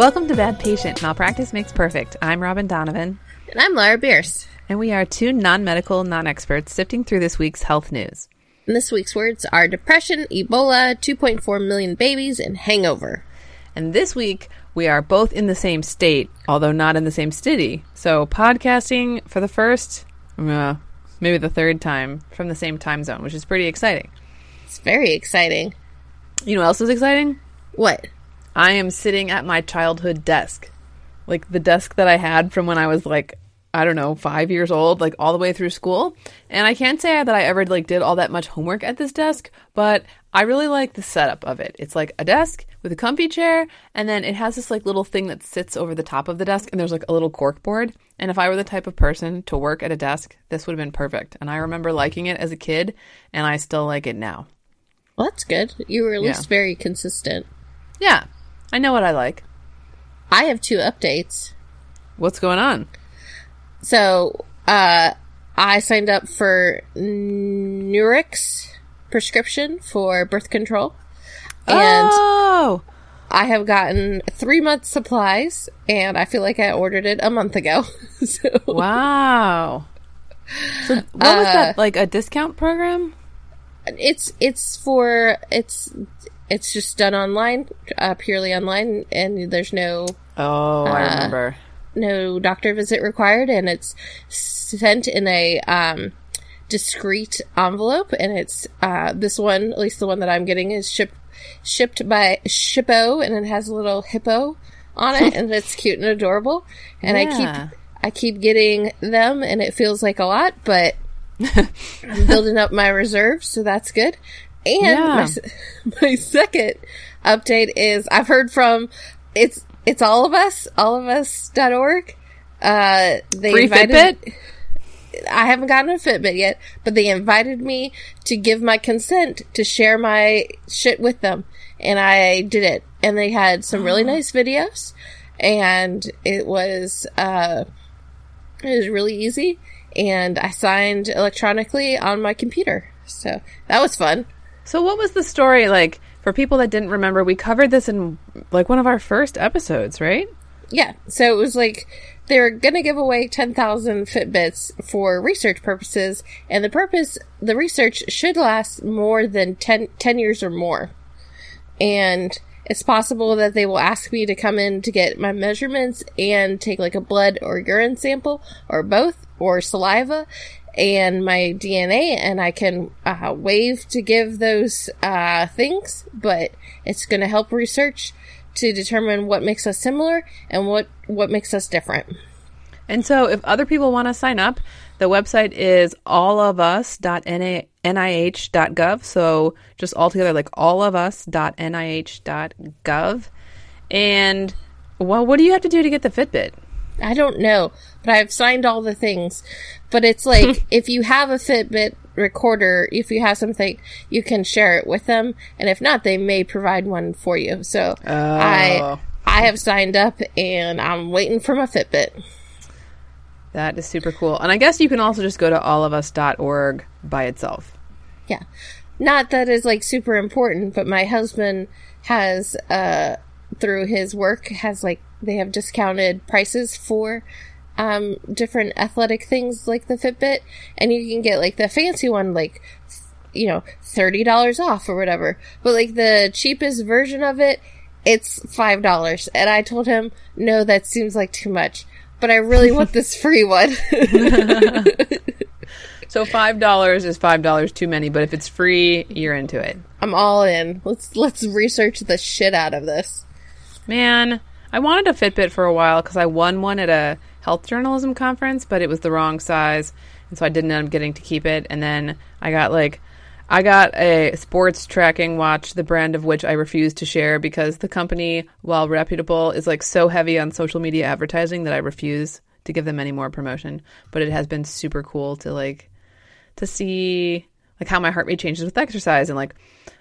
Welcome to Bad Patient. Malpractice makes perfect. I'm Robin Donovan, And I'm Laura Bierce. and we are two non-medical, non-experts sifting through this week's health news. And this week's words are depression, Ebola, 2.4 million babies, and hangover. And this week we are both in the same state, although not in the same city. So podcasting for the first, uh, maybe the third time from the same time zone, which is pretty exciting. It's very exciting. You know what else is exciting? What? I am sitting at my childhood desk. Like the desk that I had from when I was like, I don't know, five years old, like all the way through school. And I can't say that I ever like did all that much homework at this desk, but I really like the setup of it. It's like a desk with a comfy chair, and then it has this like little thing that sits over the top of the desk, and there's like a little cork board. And if I were the type of person to work at a desk, this would have been perfect. And I remember liking it as a kid, and I still like it now. Well, that's good. You were at Yeah. least very consistent. Yeah, I know what I like. I have two updates. What's going on? So, uh, I signed up for Nurx prescription for birth control. And oh, I have gotten three months supplies, and I feel like I ordered it a month ago. so, Wow. So what was that like a discount program? it's it's for it's it's just done online, uh, purely online, and there's no Oh, I remember. no doctor visit required, and it's sent in a um, discreet envelope, and it's uh, this one, at least the one that I'm getting, is shipped shipped by Shippo, and it has a little hippo on it, and it's cute and adorable. And I keep I keep getting them, and it feels like a lot, but I'm building up my reserve, so that's good. And Yeah. my, my second update is I've heard from it's it's all of us, all of us.org. Uh, they Free invited, Fitbit? I haven't gotten a Fitbit yet, but they invited me to give my consent to share my shit with them. And I did it. And they had some really nice videos. And it was, uh, it was really easy. And I signed electronically on my computer. So that was fun. So what was the story like for people that didn't remember? We covered this in like one of our first episodes, right? Yeah. So it was like they were going to give away 10,000 Fitbits for research purposes. And the purpose, the research should last more than 10, 10 years or more. And it's possible that they will ask me to come in to get my measurements and take like a blood or urine sample or both or saliva and my DNA and I can uh, waive to give those uh, things, but it's going to help research to determine what makes us similar and what what makes us different. And so if other people want to sign up, the website is allofus.nih.gov. So just all together like allofus.nih.gov. And well, what do you have to do to get the Fitbit? I don't know, but I've signed all the things. But it's like if you have a Fitbit recorder, if you have something, you can share it with them, and if not, they may provide one for you. So I I have signed up, and I'm waiting for my Fitbit. That is super cool. And I guess you can also just go to allofus.org by itself. Yeah. Not that is like super important, but my husband has uh through his work has like they have discounted prices for um different athletic things like the Fitbit and you can get like the fancy one like you know $30 off or whatever. But like the cheapest version of it it's $5 and I told him no that seems like too much. But I really want this free one. So five dollars is five dollars too many, but if it's free, you're into it. I'm all in. Let's let's research the shit out of this. Man, I wanted a Fitbit for a while because I won one at a health journalism conference, but it was the wrong size, and so I didn't end up getting to keep it. And then I got like, I got a sports tracking watch, the brand of which I refuse to share because the company, while reputable, is like so heavy on social media advertising that I refuse to give them any more promotion, but it has been super cool to like to see like how my heart rate changes with exercise and like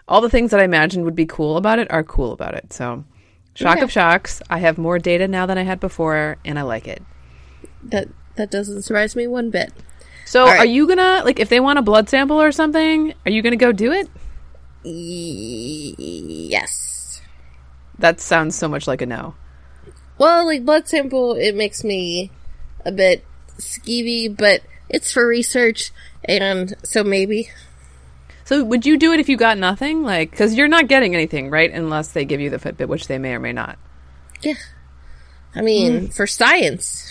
all the things that I imagined would be cool about it are cool about it. So, shock Okay. of shocks, I have more data now than I had before and I like it. That that doesn't surprise me one bit. So, right. are you gonna like if they want a blood sample or something? Are you gonna go do it? Yes. That sounds so much like a no. Well, like blood sample, it makes me a bit skeevy, but it's for research, and so maybe. So, would you do it if you got nothing? Like, because you're not getting anything, right? Unless they give you the Fitbit, which they may or may not Yeah. I mean, hmm. for science,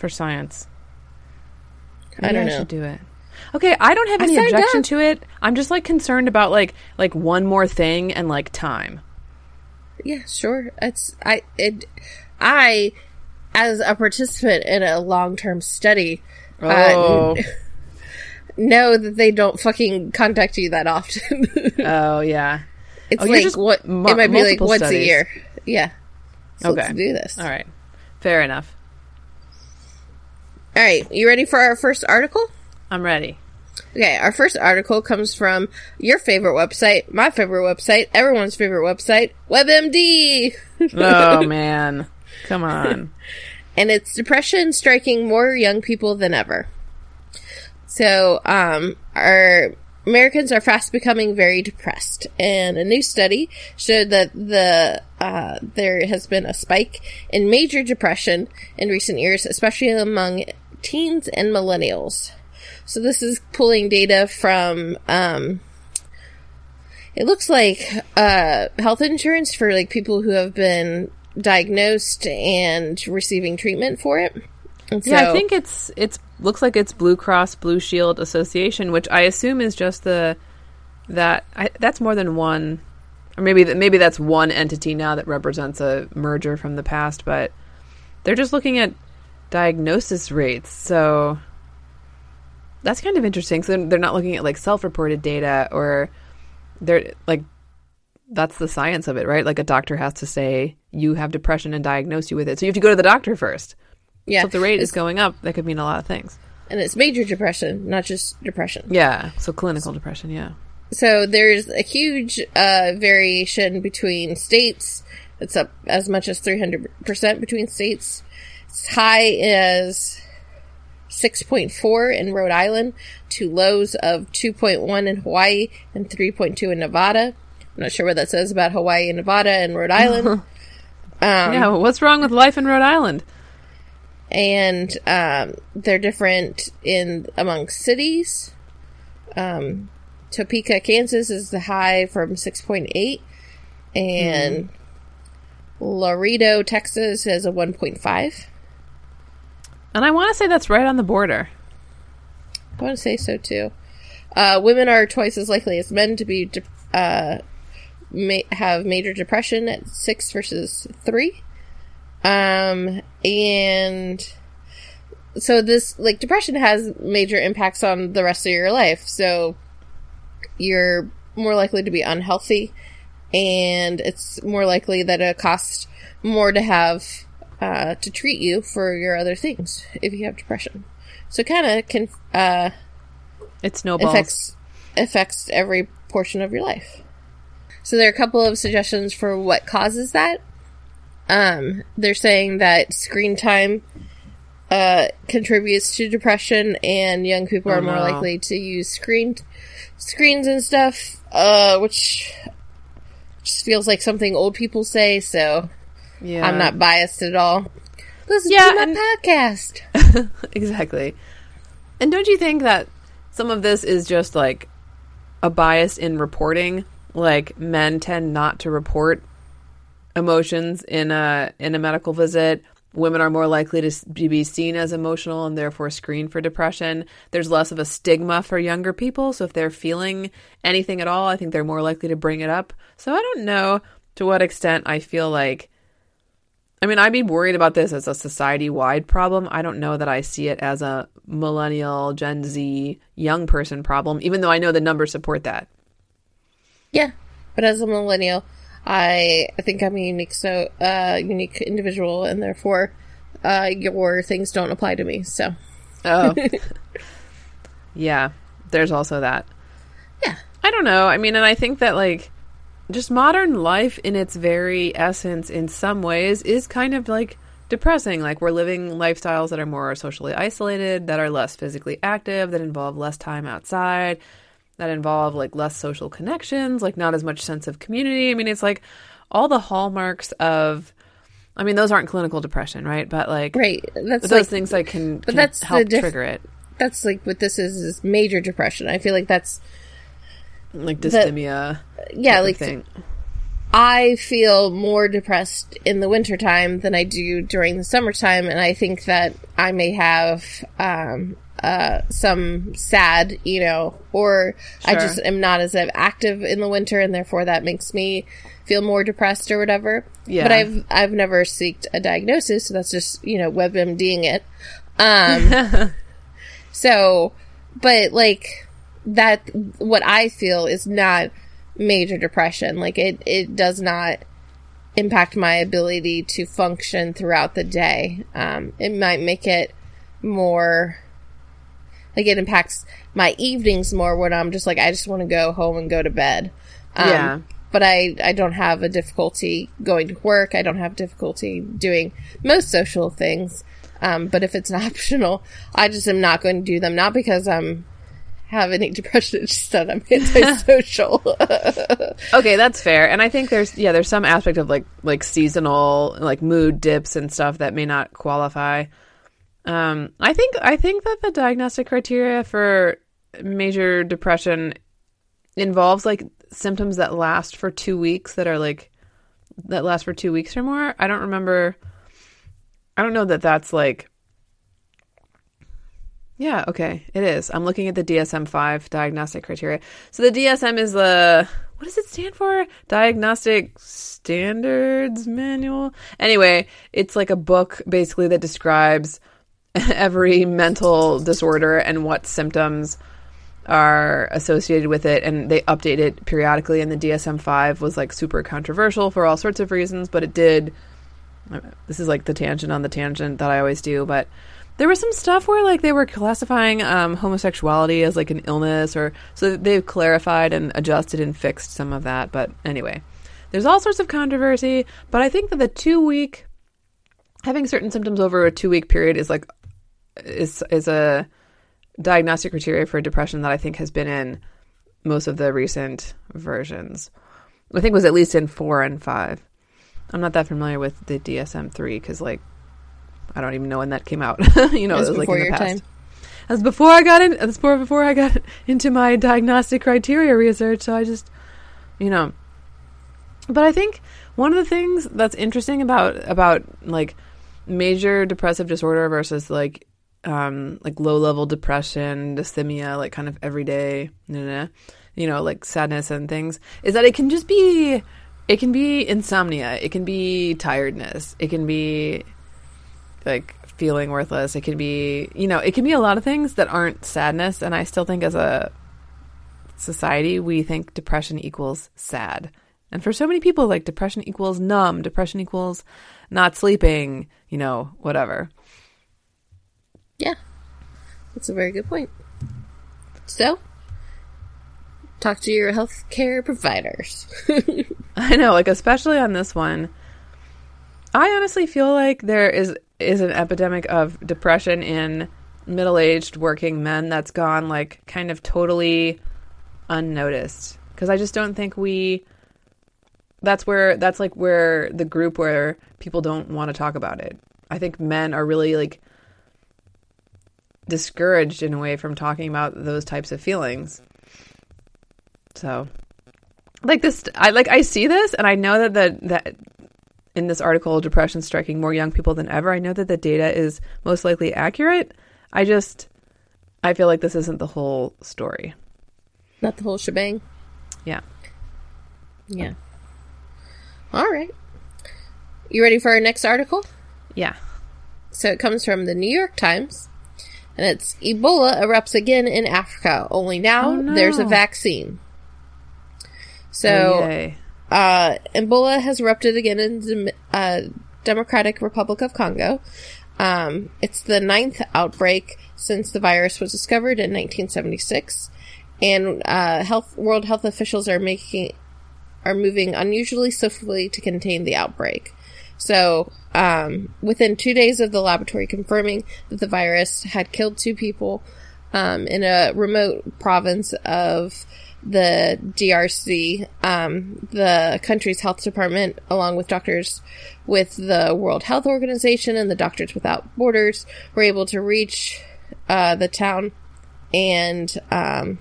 for science. I don't I know. should do it. Okay, I don't have any objection up. to it. I'm just like concerned about like like one more thing and like time. Yeah, sure. It's I it I as a participant in a long term study Oh, uh, know that they don't fucking contact you that often. oh yeah. it's Oh, like just what mu- it might be like once a year. Yeah. So Okay. let's do this. All right, fair enough. All right, you ready for our first article? I'm ready. Okay, our first article comes from your favorite website, my favorite website, everyone's favorite website, WebMD. Oh man, come on. and it's depression striking more young people than ever. So, um, our Americans are fast becoming very depressed, and a new study showed that the uh, there has been a spike in major depression in recent years, especially among teens and millennials. So, this is pulling data from. Um, it looks like uh, health insurance for like people who have been diagnosed and receiving treatment for it. And Yeah, so- I think it's it's looks like it's Blue Cross Blue Shield Association, which I assume is just the that I, that's more than one, or maybe that maybe that's one entity now that represents a merger from the past, but they're just looking at diagnosis rates, so that's kind of interesting. So they're not looking at like self-reported data or they're like that's the science of it, right? Like a doctor has to say you have depression and diagnose you with it, so you have to go to the doctor first. Yeah, So if the rate is going up, that could mean a lot of things. and it's major depression, not just depression. Yeah. So clinical depression, yeah. So there's a huge uh, variation between states. It's up as much as 300% between states. It's high as 6.4 in Rhode Island to lows of 2.1 in Hawaii and 3.2 in Nevada. I'm not sure what that says about Hawaii and Nevada and Rhode Island. um, yeah, what's wrong with life in Rhode Island? And um, they're different in among cities. Um, Topeka, Kansas is the high from 6.8 and Laredo, Texas has a 1.5. And I want to say that's right on the border. I want to say so too. Uh, women are twice as likely as men to be de- uh, ma- have major depression at six versus three. Um, and so this like depression has major impacts on the rest of your life. So you're more likely to be unhealthy, and it's more likely that it costs more to have uh, to treat you for your other things if you have depression. So kind of can uh, It snowballs. affects affects every portion of your life. So there are a couple of suggestions for what causes that. Um, they're saying that screen time uh, contributes to depression, and young people Oh, are more no. likely to use screen screens and stuff, uh, which just feels like something old people say. So yeah. I'm not biased at all. Listen Yeah, to my and- podcast. exactly. And don't you think that some of this is just like a bias in reporting? Like men tend not to report emotions in a in a medical visit. Women are more likely to be seen as emotional and therefore screened for depression. There's less of a stigma for younger people, so if they're feeling anything at all, I think they're more likely to bring it up. So I don't know to what extent I feel like I mean, I'd be worried about this as a society wide problem. I don't know that I see it as a millennial, Gen Z, young person problem, even though I know the numbers support that. Yeah, but as a millennial, I I think I'm a unique so uh unique individual, and therefore uh, your things don't apply to me. So Oh. yeah, there's also that. yeah, I don't know. I mean, and I think that like just modern life in its very essence in some ways is kind of like depressing. Like we're living lifestyles that are more socially isolated, that are less physically active, that involve less time outside, that involve like less social connections, like not as much sense of community. I mean, it's like all the hallmarks of I mean, those aren't clinical depression, right? But like right. That's those like things that can, can that's help diff- trigger it. that's like what this is is major depression. I feel like that's Like dysthymia. yeah, like thing. I feel more depressed in the wintertime than I do during the summertime, and I think that I may have um, uh, some sad, you know, or I just am not as active in the winter, and therefore that makes me feel more depressed or whatever. Yeah. But I've I've never seeked a diagnosis, so that's just you know WebMDing it. Um, so, but like that, what I feel is not major depression. Like it, it does not impact my ability to function throughout the day. Um, it might make it more, like it impacts my evenings more when I'm just like, I just want to go home and go to bed. Um, Yeah. But I, I don't have a difficulty going to work. I don't have difficulty doing most social things. Um, but if it's optional, I just am not going to do them. Not because I'm have any depression, it's just that I'm antisocial. Okay, that's fair. And I think there's yeah, there's some aspect of like like seasonal like mood dips and stuff that may not qualify. Um I think I think that the diagnostic criteria for major depression involves like symptoms that last for 2 weeks that are like that last for 2 weeks or more. I don't remember I don't know that that's like yeah, okay, it is. I'm looking at the DSM 5 diagnostic criteria. So the DSM is the what does it stand for? Diagnostic Standards Manual. Anyway, it's like a book basically that describes every mental disorder and what symptoms are associated with it and they update it periodically and the DSM-5 was like super controversial for all sorts of reasons, but it did this is like the tangent on the tangent that I always do, but there was some stuff where like they were classifying um, homosexuality as like an illness or so they've clarified and adjusted and fixed some of that but anyway. There's all sorts of controversy but i think that the two week having certain symptoms over a two week period is like is is a diagnostic criteria for depression that i think has been in most of the recent versions i think it was at least in four and five i'm not that familiar with the dsm-3 because like I don't even know when that came out. you know, It was it was like in the past. time. Before I got in. That's before before I got into my diagnostic criteria research. So I just, you know, but I think one of the things that's interesting about about like major depressive disorder versus like um like low level depression, dysthymia, like kind of everyday, nah, nah, you know, like sadness and things, is that it can just be, it can be insomnia, it can be tiredness, it can be like feeling worthless. It can be, you know, it can be a lot of things that aren't sadness. And I still think as a society, we think depression equals sad. And for so many people, like depression equals numb, depression equals not sleeping, you know, whatever. Yeah. That's a very good point. So, talk to your healthcare providers. I know, like especially on this one, I honestly feel like there is is an epidemic of depression in middle-aged working men that's gone like kind of totally unnoticed because I just don't think we that's where that's like where the group where people don't want to talk about it. I think men are really like discouraged in a way from talking about those types of feelings. So like this I like I see this and I know that the that in this article depression striking more young people than ever. I know that the data is most likely accurate. I just I feel like this isn't the whole story. Not the whole shebang. Yeah. Yeah. All right. You ready for our next article? Yeah. So it comes from the New York Times, and it's Ebola erupts again in Africa. Only now Oh, no. there's a vaccine. Oh, So yay. uh, Ebola has erupted again in the uh, Democratic Republic of Congo. Um, it's the ninth outbreak since the virus was discovered in 1976, and uh, health World Health officials are making are moving unusually swiftly to contain the outbreak. So, um, within two days of the laboratory confirming that the virus had killed two people um, in a remote province of the DRC, um, the country's health department, along with doctors with the World Health Organization and the Doctors Without Borders, were able to reach uh, the town and um,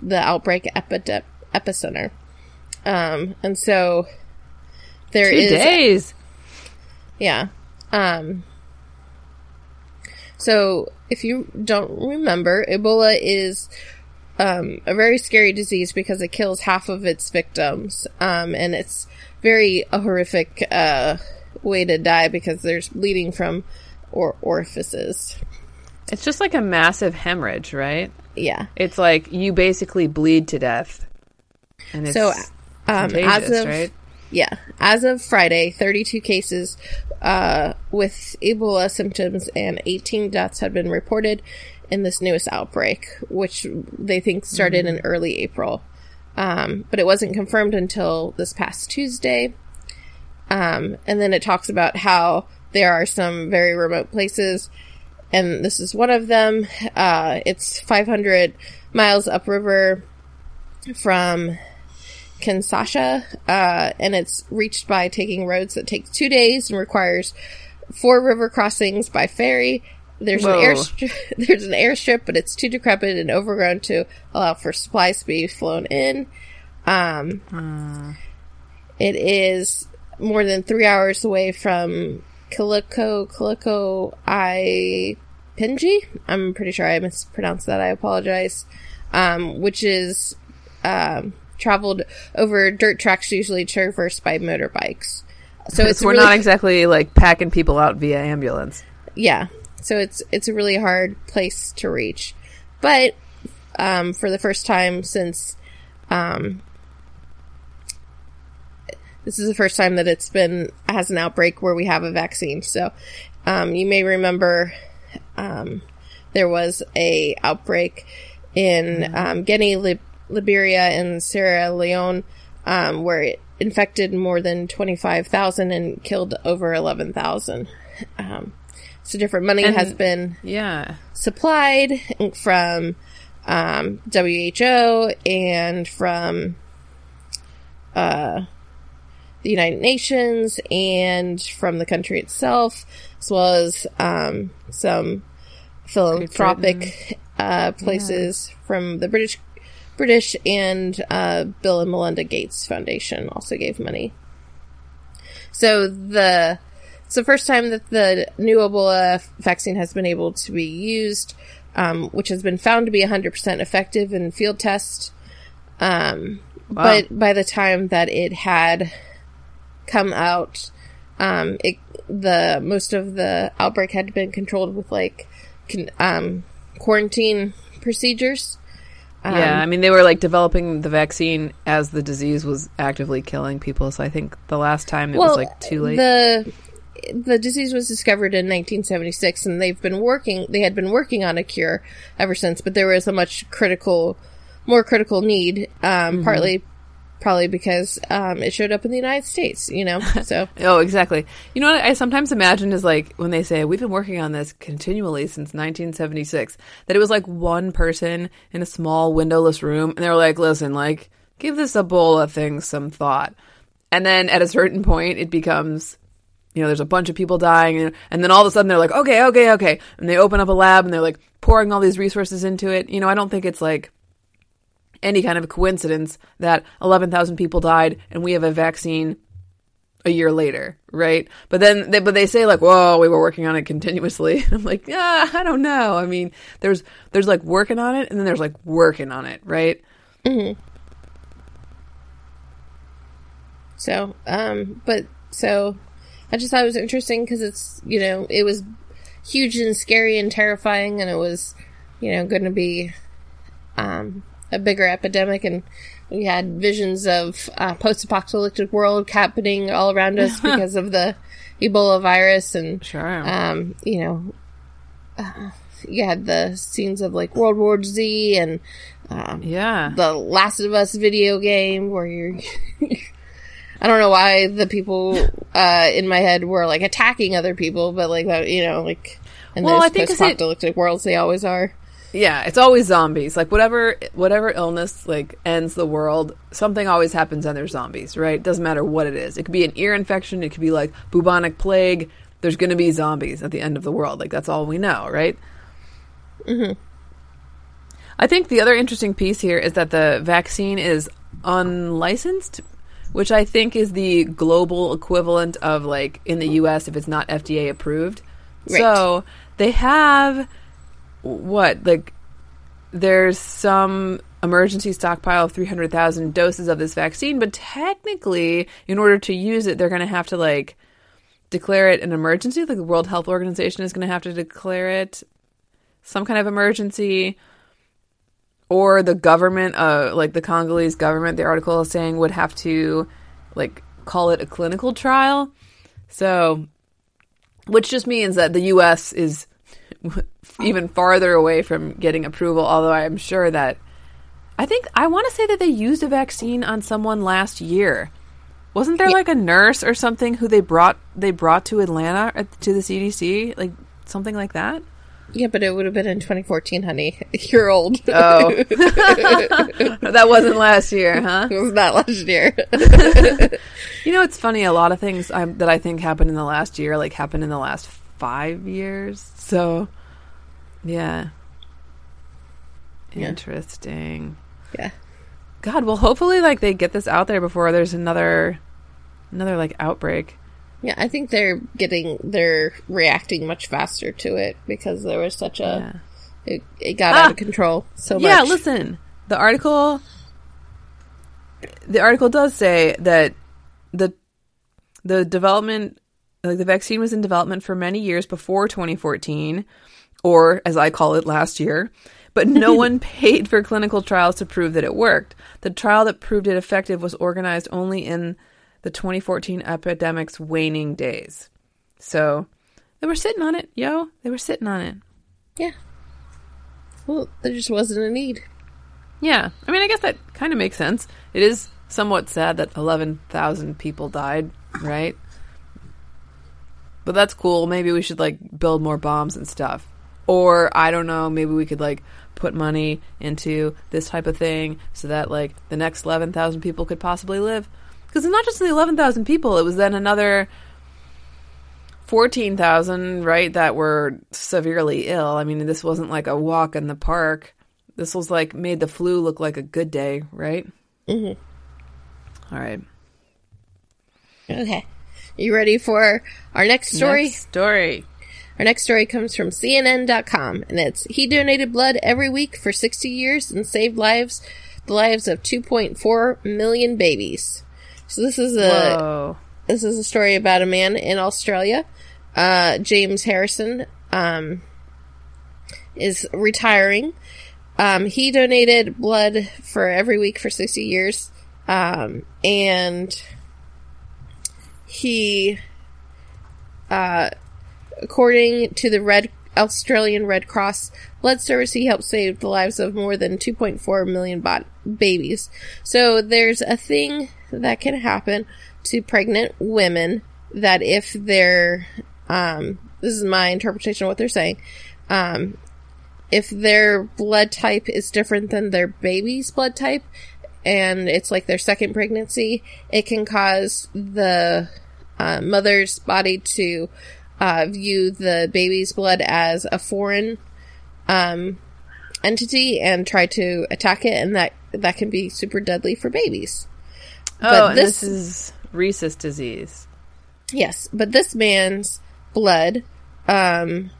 the outbreak epide- epicenter. Um, and so there Two is days. Yeah. Um, so, if you don't remember, Ebola is um, a very scary disease because it kills half of its victims. Um, and it's very a horrific uh, way to die because there's bleeding from or- orifices. It's just like a massive hemorrhage, right? Yeah. It's like you basically bleed to death. And it's So, um, as of right? Yeah. As of Friday, 32 cases uh, with Ebola symptoms and 18 deaths had been reported in this newest outbreak, which they think started in early April. Um, but it wasn't confirmed until this past Tuesday. Um, and then it talks about how there are some very remote places, and this is one of them. Uh, it's 500 miles upriver from Kinshasa, uh, and it's reached by taking roads that take two days and requires four river crossings by ferry. There's an Whoa. airstrip. There's an airstrip, but it's too decrepit and overgrown to allow for supplies to be flown in. Um, it is more than three hours away from Kiliko Kiliko I Pinji. I'm pretty sure I mispronounced that. I apologize. Um, which is um, traveled over dirt tracks usually traversed by motorbikes. So it's we're really, not exactly like packing people out via ambulance. yeah. So it's it's a really hard place to reach, but um, for the first time since um, this is the first time that it's been has an outbreak where we have a vaccine. So um, you may remember um, there was a outbreak in um, Guinea, Lib- Liberia, and Sierra Leone um, where it infected more than twenty five thousand and killed over eleven thousand. Um, so different money And- has been Yeah. supplied from um, WHO and from uh, the United Nations and from the country itself, as well as um, some philanthropic uh, places from the British British and uh, Bill and Melinda Gates Foundation also gave money. So the it's the first time that the new Ebola vaccine has been able to be used, um, which has been found to be 100% effective in field tests. Um, Wow. But by the time that it had come out, um, it the most of the outbreak had been controlled with like con- um, quarantine procedures. Um, yeah, I mean they were like developing the vaccine as the disease was actively killing people, so I think the last time it was like too late. The the disease was discovered in 1976, and they've been working. They had been working on a cure ever since, but there was a much critical, more critical need. Um, Mm-hmm. Partly, probably because um, it showed up in the United States. You know, so Oh, exactly. You know what I sometimes imagine is like when they say we've been working on this continually since 1976, that it was like one person in a small windowless room, and they were like, "Listen, like, give this Ebola thing some thought." And then at a certain point, it becomes, you know, there's a bunch of people dying, and, and then all of a sudden they're like, "Okay, okay, okay," and they open up a lab and they're like pouring all these resources into it. You know, I don't think it's like any kind of coincidence that 11,000 people died and we have a vaccine a year later, right? But then, they, but they say like, "Whoa, we were working on it continuously." I'm like, yeah, I don't know. I mean, there's there's like working on it, and then there's like working on it, right? So, um, but so I just thought it was interesting because it's you know it was huge and scary and terrifying, and it was you know going to be um, a bigger epidemic, and we had visions of uh, post-apocalyptic world happening all around us because of the Ebola virus and Sure. um, you know, uh, you had the scenes of like World War Z and um, yeah. the Last of Us video game where you're. I don't know why the people uh, in my head were like attacking other people, but like that, you know, like in Well, those think 'cause it- post-apocalyptic worlds, they always are. Yeah, it's always zombies. Like whatever whatever illness like ends the world, something always happens and there's zombies, right? It Doesn't matter what it is. It could be an ear infection, it could be like bubonic plague. There's going to be zombies at the end of the world. Like that's all we know, right? Mhm. I think the other interesting piece here is that the vaccine is unlicensed, which I think is the global equivalent of like in the US if it's not FDA approved. Right. So, they have what like there's some emergency stockpile of 300,000 doses of this vaccine, but technically, in order to use it, they're going to have to like declare it an emergency. Like the World Health Organization is going to have to declare it some kind of emergency, or the government, uh, like the Congolese government, the article is saying would have to like call it a clinical trial. So, which just means that the U.S. is even farther away from getting approval. Although I'm sure that I think I want to say that they used a vaccine on someone last year. Wasn't there Yeah. like a nurse or something who they brought they brought to Atlanta at, to the CDC, like something like that? Yeah, but it would have been in 2014, honey. You're old. Oh, that wasn't last year, huh? it was not last year. You know, it's funny. A lot of things i that I think happened in the last year, like happened in the last five years. So, yeah, Yeah. interesting. yeah. God, well, hopefully, like they get this out there before there's another, another like outbreak. Yeah, I think they're getting, they're reacting much faster to it because there was such Yeah. a, it, it got Ah! out of control so much. Yeah, listen. The article the article does say that the the development like the vaccine was in development for many years before 2014 or as I call it last year, but no one paid for clinical trials to prove that it worked. The trial that proved it effective was organized only in the 2014 epidemic's waning days. So, they were sitting on it, yo. They were sitting on it. Yeah. Well, there just wasn't a need. Yeah, I mean, I guess that kind of makes sense. It is somewhat sad that 11,000 people died, right? But that's cool. Maybe we should like build more bombs and stuff. Or I don't know, maybe we could like put money into this type of thing so that like the next 11,000 people could possibly live. Because it's not just the 11,000 people, it was then another 14,000, right, that were severely ill. I mean, this wasn't like a walk in the park. This was like made the flu look like a good day, right? Mm-hmm. All right. Okay. You ready for our next story? Next story. Our next story comes from CNN.com, and it's He donated blood every week for 60 years and saved lives, the lives of 2.4 million babies. So this is a Whoa. this is a story about a man in Australia, uh, James Harrison, um, is retiring. Um, he donated blood for every week for 60 years. Um, and he, uh, according to the Red Australian Red Cross Blood Service, he helped save the lives of more than 2.4 million babies. So there's a thing that can happen to pregnant women that if they're, um, this is my interpretation of what they're saying, um, if their blood type is different than their baby's blood type, and it's like their second pregnancy, it can cause the uh, mother's body to uh, view the baby's blood as a foreign um, entity and try to attack it, and that that can be super deadly for babies. Oh, and this- this is rhesus disease. Yes, but this man's blood um,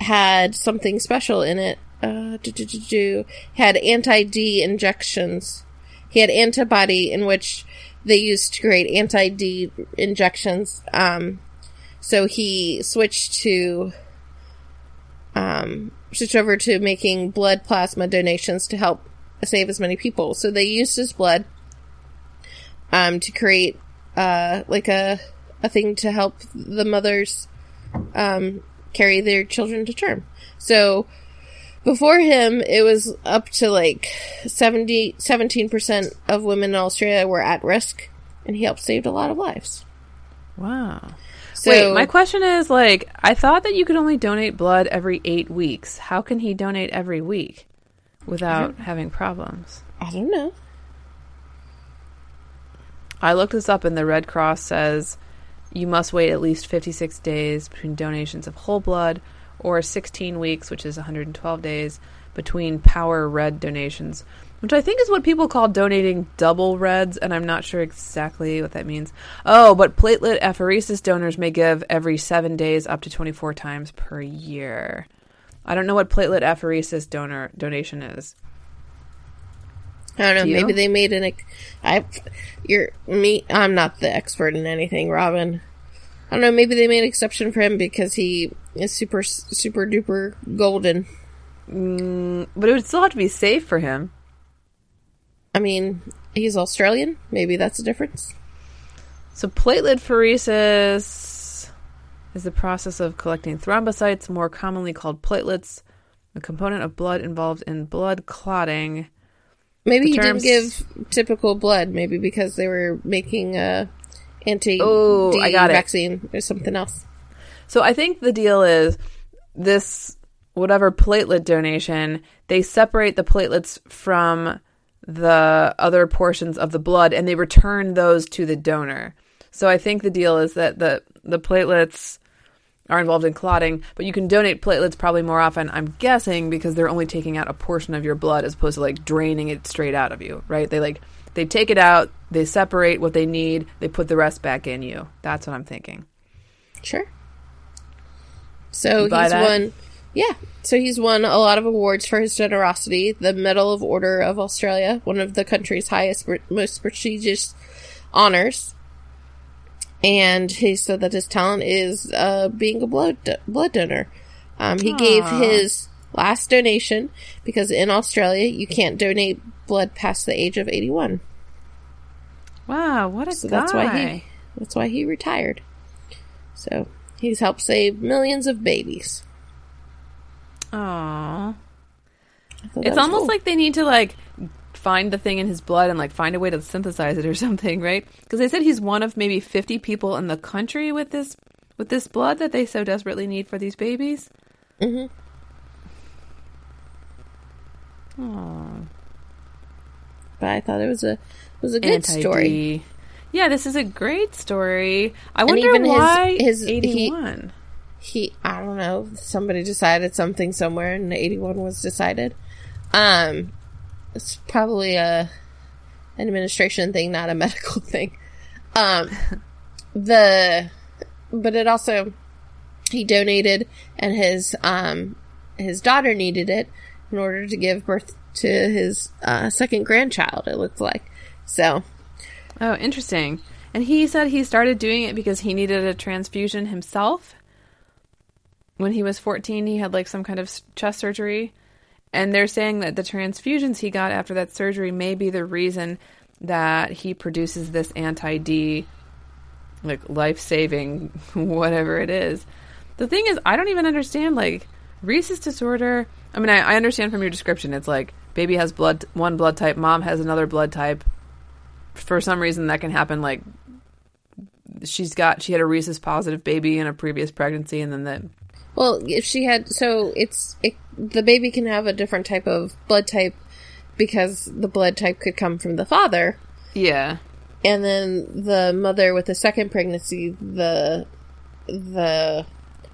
had something special in it. Uh, do, do, do, do. Had anti D injections. He had antibody in which they used to create anti D injections. Um, so he switched to um, switched over to making blood plasma donations to help save as many people. So they used his blood um, to create uh, like a a thing to help the mothers um, carry their children to term. So before him, it was up to like 70, 17% of women in Australia were at risk, and he helped save a lot of lives. Wow. So, Wait, my question is like, I thought that you could only donate blood every eight weeks. How can he donate every week without having problems? I don't know. I looked this up, and the Red Cross says you must wait at least 56 days between donations of whole blood or 16 weeks, which is 112 days, between power red donations, which I think is what people call donating double reds, and I'm not sure exactly what that means. Oh, but platelet apheresis donors may give every seven days up to 24 times per year. I don't know what platelet apheresis donor donation is. I don't know. Do? Maybe they made an. I, you're me. I'm not the expert in anything, Robin. I don't know. Maybe they made an exception for him because he is super, super duper golden. Mm, but it would still have to be safe for him. I mean, he's Australian. Maybe that's the difference. So, platelet pheresis is the process of collecting thrombocytes, more commonly called platelets, a component of blood involved in blood clotting. Maybe The he terms- didn't give typical blood. Maybe because they were making a anti Oh, I got it. vaccine or something else. So, I think the deal is this whatever platelet donation, they separate the platelets from the other portions of the blood and they return those to the donor. So, I think the deal is that the, the platelets are involved in clotting, but you can donate platelets probably more often, I'm guessing, because they're only taking out a portion of your blood as opposed to like draining it straight out of you, right? They like they take it out, they separate what they need, they put the rest back in you. That's what I'm thinking. Sure. So he's that? won. Yeah. So he's won a lot of awards for his generosity. The Medal of Order of Australia, one of the country's highest, most prestigious honors. And he said that his talent is uh, being a blood blood donor. Um, he gave his last donation because in Australia you can't donate blood past the age of eighty one. Wow, what a So guy. that's why he that's why he retired. So he's helped save millions of babies. Aww. I thought that It's almost cool. like they need to like find the thing in his blood and like find a way to synthesize it or something, right? Because they said he's one of maybe 50 people in the country with this with this blood that they so desperately need for these babies. Mhm. Aww. but I thought it was a was a good story. Yeah, this is a great story. I wonder even his- why his- he- 81. He I don't know, somebody decided something somewhere and 81 was decided. Um it's probably a an administration thing, not a medical thing. Um the but it also he donated and his um his daughter needed it in order to give birth to his uh, second grandchild it looked like so Oh, interesting. And he said he started doing it because he needed a transfusion himself. When he was 14, he had like some kind of chest surgery. And they're saying that the transfusions he got after that surgery may be the reason that he produces this anti D, like life saving, whatever it is. The thing is, I don't even understand like Rhesus disorder. I mean, I, I understand from your description, it's like baby has blood, one blood type, mom has another blood type for some reason that can happen like she's got she had a rhesus positive baby in a previous pregnancy and then the Well, if she had, so it's it, the baby can have a different type of blood type because the blood type could come from the father, yeah. And then the mother with the second pregnancy, the the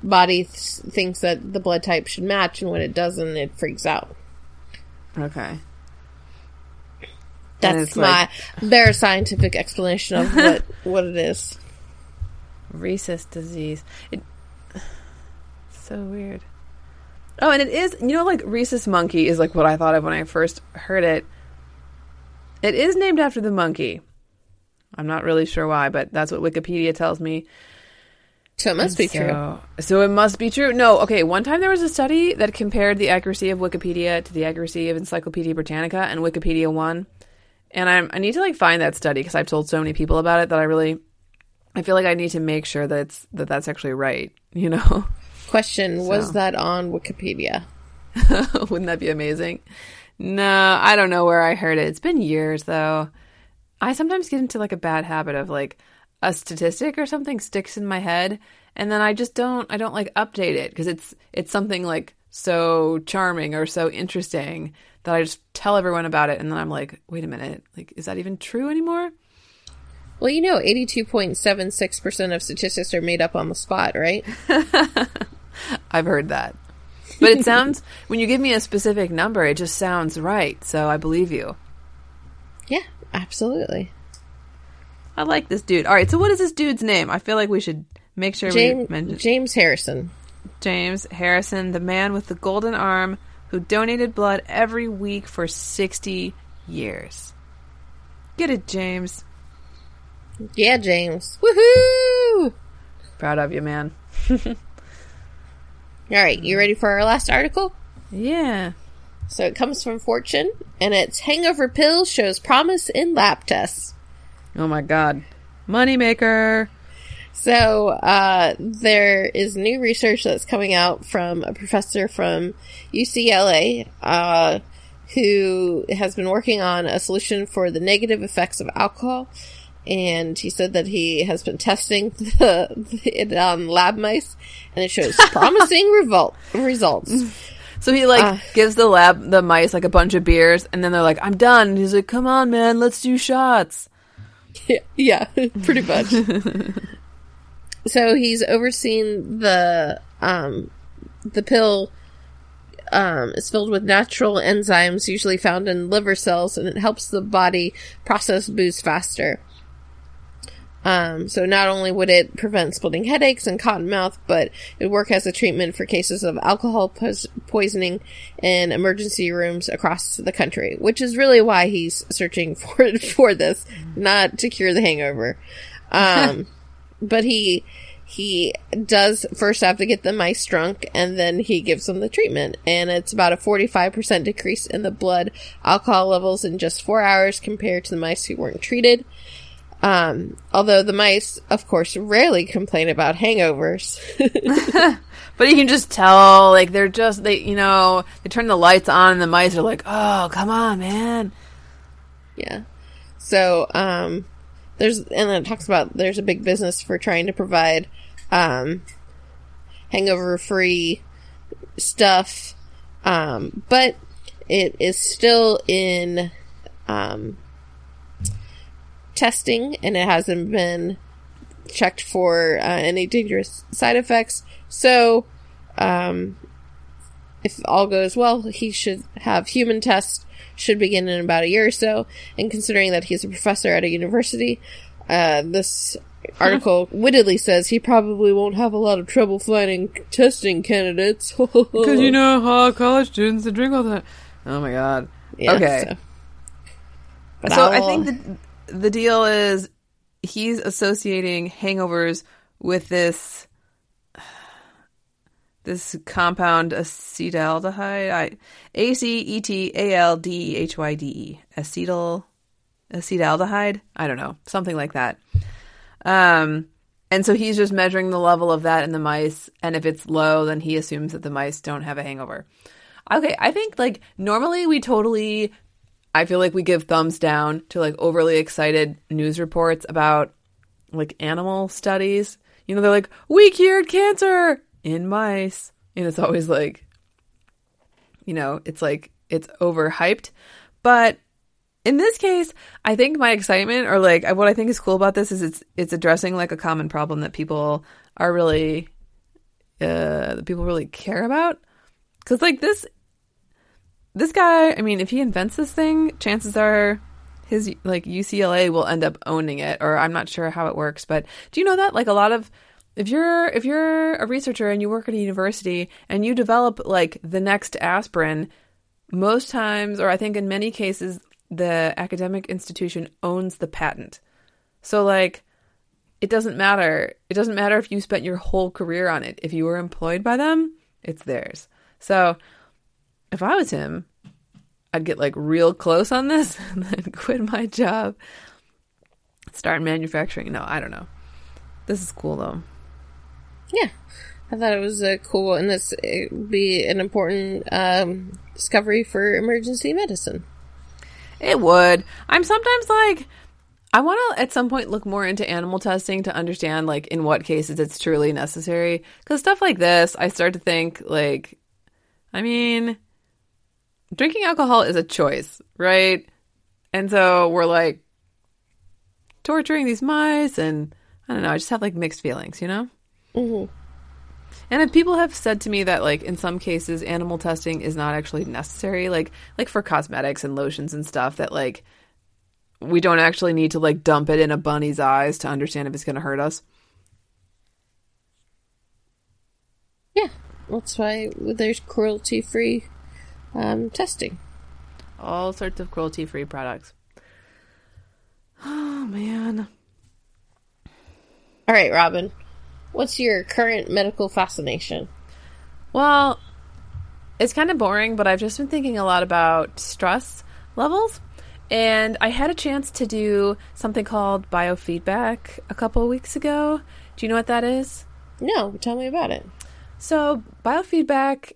body th- thinks that the blood type should match, and when it doesn't, it freaks out. okay That's my like- bare scientific explanation of what what it is. rhesus disease it so weird oh and it is you know like rhesus monkey is like what i thought of when i first heard it it is named after the monkey i'm not really sure why but that's what wikipedia tells me So it must be true. So, so it must be true. No, okay. One time there was a study that compared the accuracy of Wikipedia to the accuracy of Encyclopedia Britannica, and Wikipedia won. And I'm, I need to like find that study because I've told so many people about it that I really I feel like I need to make sure that it's that that's actually right. You know, Question: Was that on Wikipedia? wouldn't that be amazing? No, I don't know where I heard it. It's been years though. I sometimes get into like a bad habit of like a statistic or something sticks in my head, and then I just don't. I don't like update it because it's it's something like so charming or so interesting that I just tell everyone about it, and then I'm like, wait a minute, like is that even true anymore? Well, you know, eighty-two point seven six percent of statistics are made up on the spot, right? I've heard that. But it sounds, when you give me a specific number, it just sounds right. So I believe you. yeah, absolutely. I like this dude. All right. So what is this dude's name? I feel like we should make sure we mention James Harrison. James Harrison, the man with the golden arm who donated blood every week for 60 years. Get it, James. Yeah, James. Woohoo! Proud of you, man. All right, you ready for our last article? Yeah. So it comes from Fortune, and it's hangover pill shows promise in lab tests. Oh my God. Moneymaker. So uh, there is new research that's coming out from a professor from UCLA uh, who has been working on a solution for the negative effects of alcohol. And he said that he has been testing the, it on lab mice, and it shows promising revol- results. So he like Uh. gives the lab the mice like a bunch of beers, and then they're like, "I'm done." And he's like, "Come on, man, let's do shots." Yeah, yeah, pretty much. So he's overseen the um, the pill um, is filled with natural enzymes usually found in liver cells, and it helps the body process booze faster. Um, so not only would it prevent splitting headaches and cotton mouth, but it would work as a treatment for cases of alcohol pos- poisoning in emergency rooms across the country, which is really why he's searching for for this, not to cure the hangover. Um, but he he does first have to get the mice drunk, and then he gives them the treatment, and it's about a forty five percent decrease in the blood alcohol levels in just four hours compared to the mice who weren't treated. Um, although the mice, of course, rarely complain about hangovers. But you can just tell, like they're just they, you know, they turn the lights on, and the mice are like, "Oh, come on, man." yeah. So, um, there's, and it talks about there's a big business for trying to provide, um, hangover free stuff. Um, but it is still in, um, testing and it hasn't been checked for uh, any dangerous side effects. So, um, if all goes well, he should have human tests should begin in about a year or so. And considering that he's a professor at a university, uh, this article wittily says he probably won't have a lot of trouble finding testing candidates. Because you know how college students they drink all the time. Oh my god. Yeah, okay. So, so I think the the deal is he's associating hangovers with this this compound acetaldehyde. I A C E T A L D E H Y D E. Acetyl acetaldehyde. I don't know, something like that. Um, and so he's just measuring the level of that in the mice, and if it's low, then he assumes that the mice don't have a hangover. Okay, I think like normally we totally I feel like we give thumbs down to like overly excited news reports about like animal studies. You know, they're like, we cured cancer in mice. And it's always like, you know, it's like, it's overhyped. But in this case, I think my excitement or like what I think is cool about this is it's, it's addressing like a common problem that people are really, uh, that people really care about. Cause like this this guy, I mean, if he invents this thing, chances are his like UCLA will end up owning it or I'm not sure how it works, but do you know that like a lot of if you're if you're a researcher and you work at a university and you develop like the next aspirin, most times or I think in many cases the academic institution owns the patent. So like it doesn't matter. It doesn't matter if you spent your whole career on it. If you were employed by them, it's theirs. So if I was him, I'd get like real close on this and then quit my job, start manufacturing. No, I don't know. This is cool though. Yeah, I thought it was uh, cool, and this would be an important um, discovery for emergency medicine. It would. I'm sometimes like, I want to at some point look more into animal testing to understand like in what cases it's truly necessary. Because stuff like this, I start to think like, I mean, drinking alcohol is a choice, right? And so we're like torturing these mice, and I don't know. I just have like mixed feelings, you know. Mm-hmm. And if people have said to me that like in some cases animal testing is not actually necessary, like like for cosmetics and lotions and stuff that like we don't actually need to like dump it in a bunny's eyes to understand if it's going to hurt us. Yeah, that's why there's cruelty-free um, testing. All sorts of cruelty-free products. Oh man. All right, Robin. What's your current medical fascination? Well, it's kind of boring, but I've just been thinking a lot about stress levels. And I had a chance to do something called biofeedback a couple of weeks ago. Do you know what that is? No, tell me about it. So, biofeedback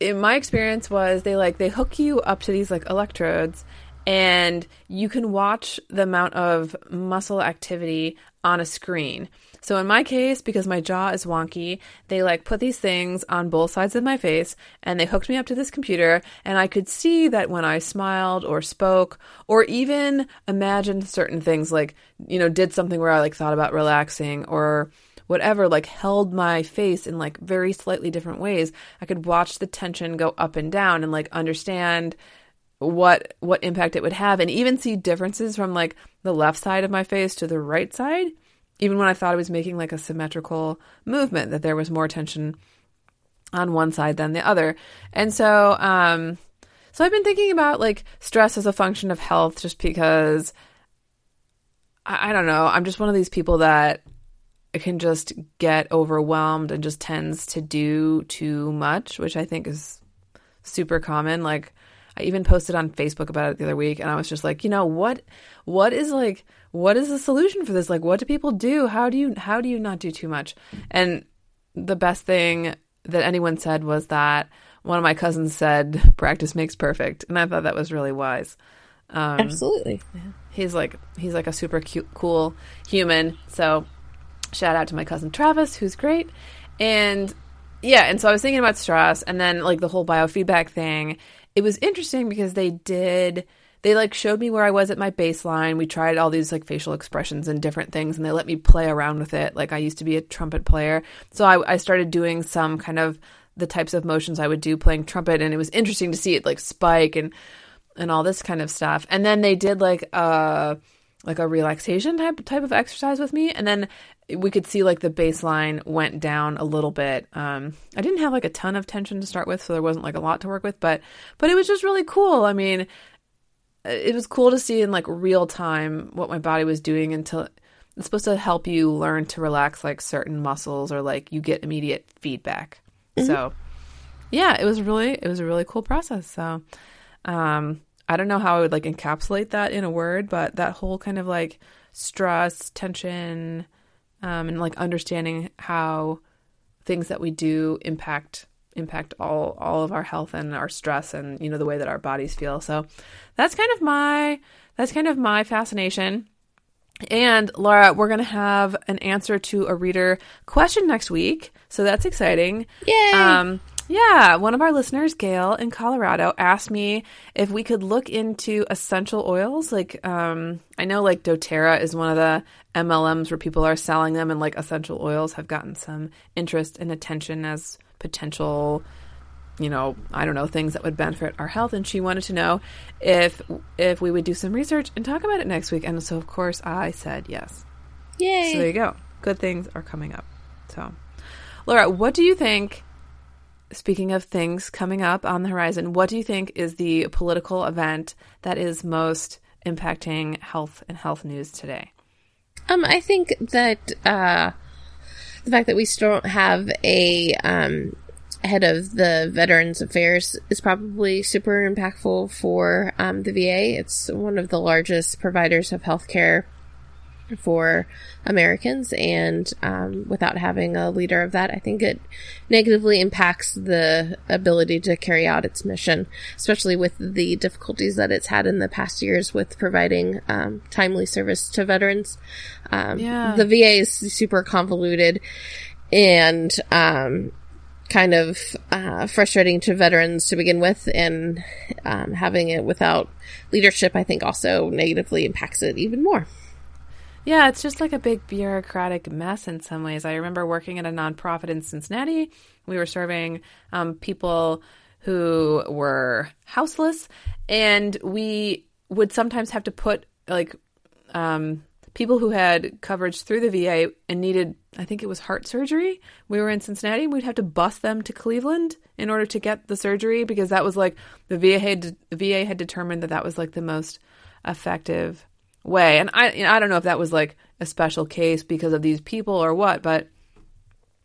in my experience was they like they hook you up to these like electrodes and you can watch the amount of muscle activity on a screen. So in my case, because my jaw is wonky, they like put these things on both sides of my face and they hooked me up to this computer and I could see that when I smiled or spoke or even imagined certain things like, you know, did something where I like thought about relaxing or whatever, like held my face in like very slightly different ways, I could watch the tension go up and down and like understand what what impact it would have and even see differences from like the left side of my face to the right side even when i thought i was making like a symmetrical movement that there was more tension on one side than the other. And so um so i've been thinking about like stress as a function of health just because i, I don't know. I'm just one of these people that can just get overwhelmed and just tends to do too much which i think is super common. Like I even posted on Facebook about it the other week and I was just like, you know, what what is like what is the solution for this? Like what do people do? How do you how do you not do too much? And the best thing that anyone said was that one of my cousins said practice makes perfect and I thought that was really wise. Um, Absolutely. He's like he's like a super cute cool human. So shout out to my cousin Travis who's great. And yeah, and so I was thinking about stress and then like the whole biofeedback thing it was interesting because they did they like showed me where I was at my baseline. We tried all these like facial expressions and different things, and they let me play around with it. Like I used to be a trumpet player, so I, I started doing some kind of the types of motions I would do playing trumpet, and it was interesting to see it like spike and and all this kind of stuff. And then they did like a like a relaxation type type of exercise with me, and then we could see like the baseline went down a little bit. Um, I didn't have like a ton of tension to start with, so there wasn't like a lot to work with, but but it was just really cool. I mean, it was cool to see in like real time what my body was doing until it's supposed to help you learn to relax like certain muscles or like you get immediate feedback. Mm-hmm. So yeah, it was really it was a really cool process. So um I don't know how I would like encapsulate that in a word, but that whole kind of like stress, tension, um, and like understanding how things that we do impact impact all all of our health and our stress and you know the way that our bodies feel. So that's kind of my that's kind of my fascination. And Laura, we're going to have an answer to a reader question next week. So that's exciting. Yay! Um, yeah, one of our listeners, Gail in Colorado, asked me if we could look into essential oils. Like, um, I know like doTERRA is one of the MLMs where people are selling them, and like essential oils have gotten some interest and attention as potential, you know, I don't know, things that would benefit our health. And she wanted to know if if we would do some research and talk about it next week. And so, of course, I said yes. Yay! So there you go. Good things are coming up. So, Laura, what do you think? speaking of things coming up on the horizon, what do you think is the political event that is most impacting health and health news today? Um, I think that uh, the fact that we still don't have a um, head of the Veterans Affairs is probably super impactful for um, the VA. It's one of the largest providers of healthcare for Americans, and um, without having a leader of that, I think it negatively impacts the ability to carry out its mission, especially with the difficulties that it's had in the past years with providing um, timely service to veterans. Um, Yeah. The VA is super convoluted and um, kind of uh, frustrating to veterans to begin with, and um, having it without leadership, I think, also negatively impacts it even more. Yeah, it's just like a big bureaucratic mess in some ways. I remember working at a nonprofit in Cincinnati. We were serving um, people who were houseless, and we would sometimes have to put like um, people who had coverage through the VA and needed, I think it was heart surgery. We were in Cincinnati, we'd have to bus them to Cleveland in order to get the surgery because that was like the VA had the VA had determined that that was like the most effective way. And I you know, I don't know if that was like a special case because of these people or what, but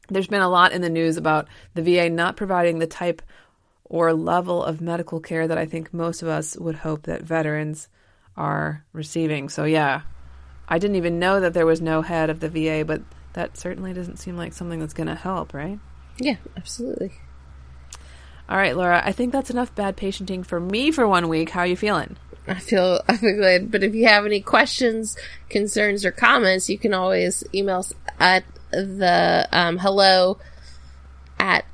there's been a lot in the news about the VA not providing the type or level of medical care that I think most of us would hope that veterans are receiving. So yeah, I didn't even know that there was no head of the VA, but that certainly doesn't seem like something that's going to help, right? Yeah, absolutely. All right, Laura, I think that's enough bad patienting for me for one week. How are you feeling? I feel I feel good. But if you have any questions, concerns, or comments, you can always email us at the um, hello at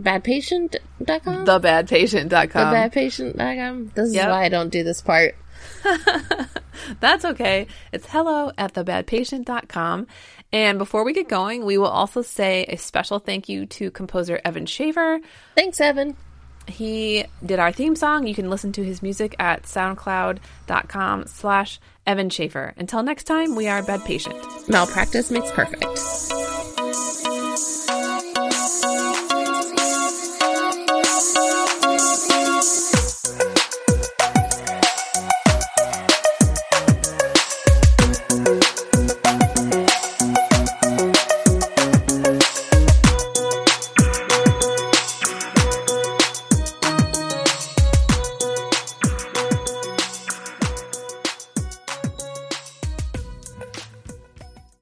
badpatient.com. Thebadpatient.com. Thebadpatient.com. This Yep. is why I don't do this part. That's okay. It's hello at thebadpatient.com. And before we get going, we will also say a special thank you to composer Evan Shaver. Thanks, Evan. He did our theme song. You can listen to his music at soundcloud.com slash Evan Schaefer. Until next time, we are Bad Patient. Malpractice makes perfect.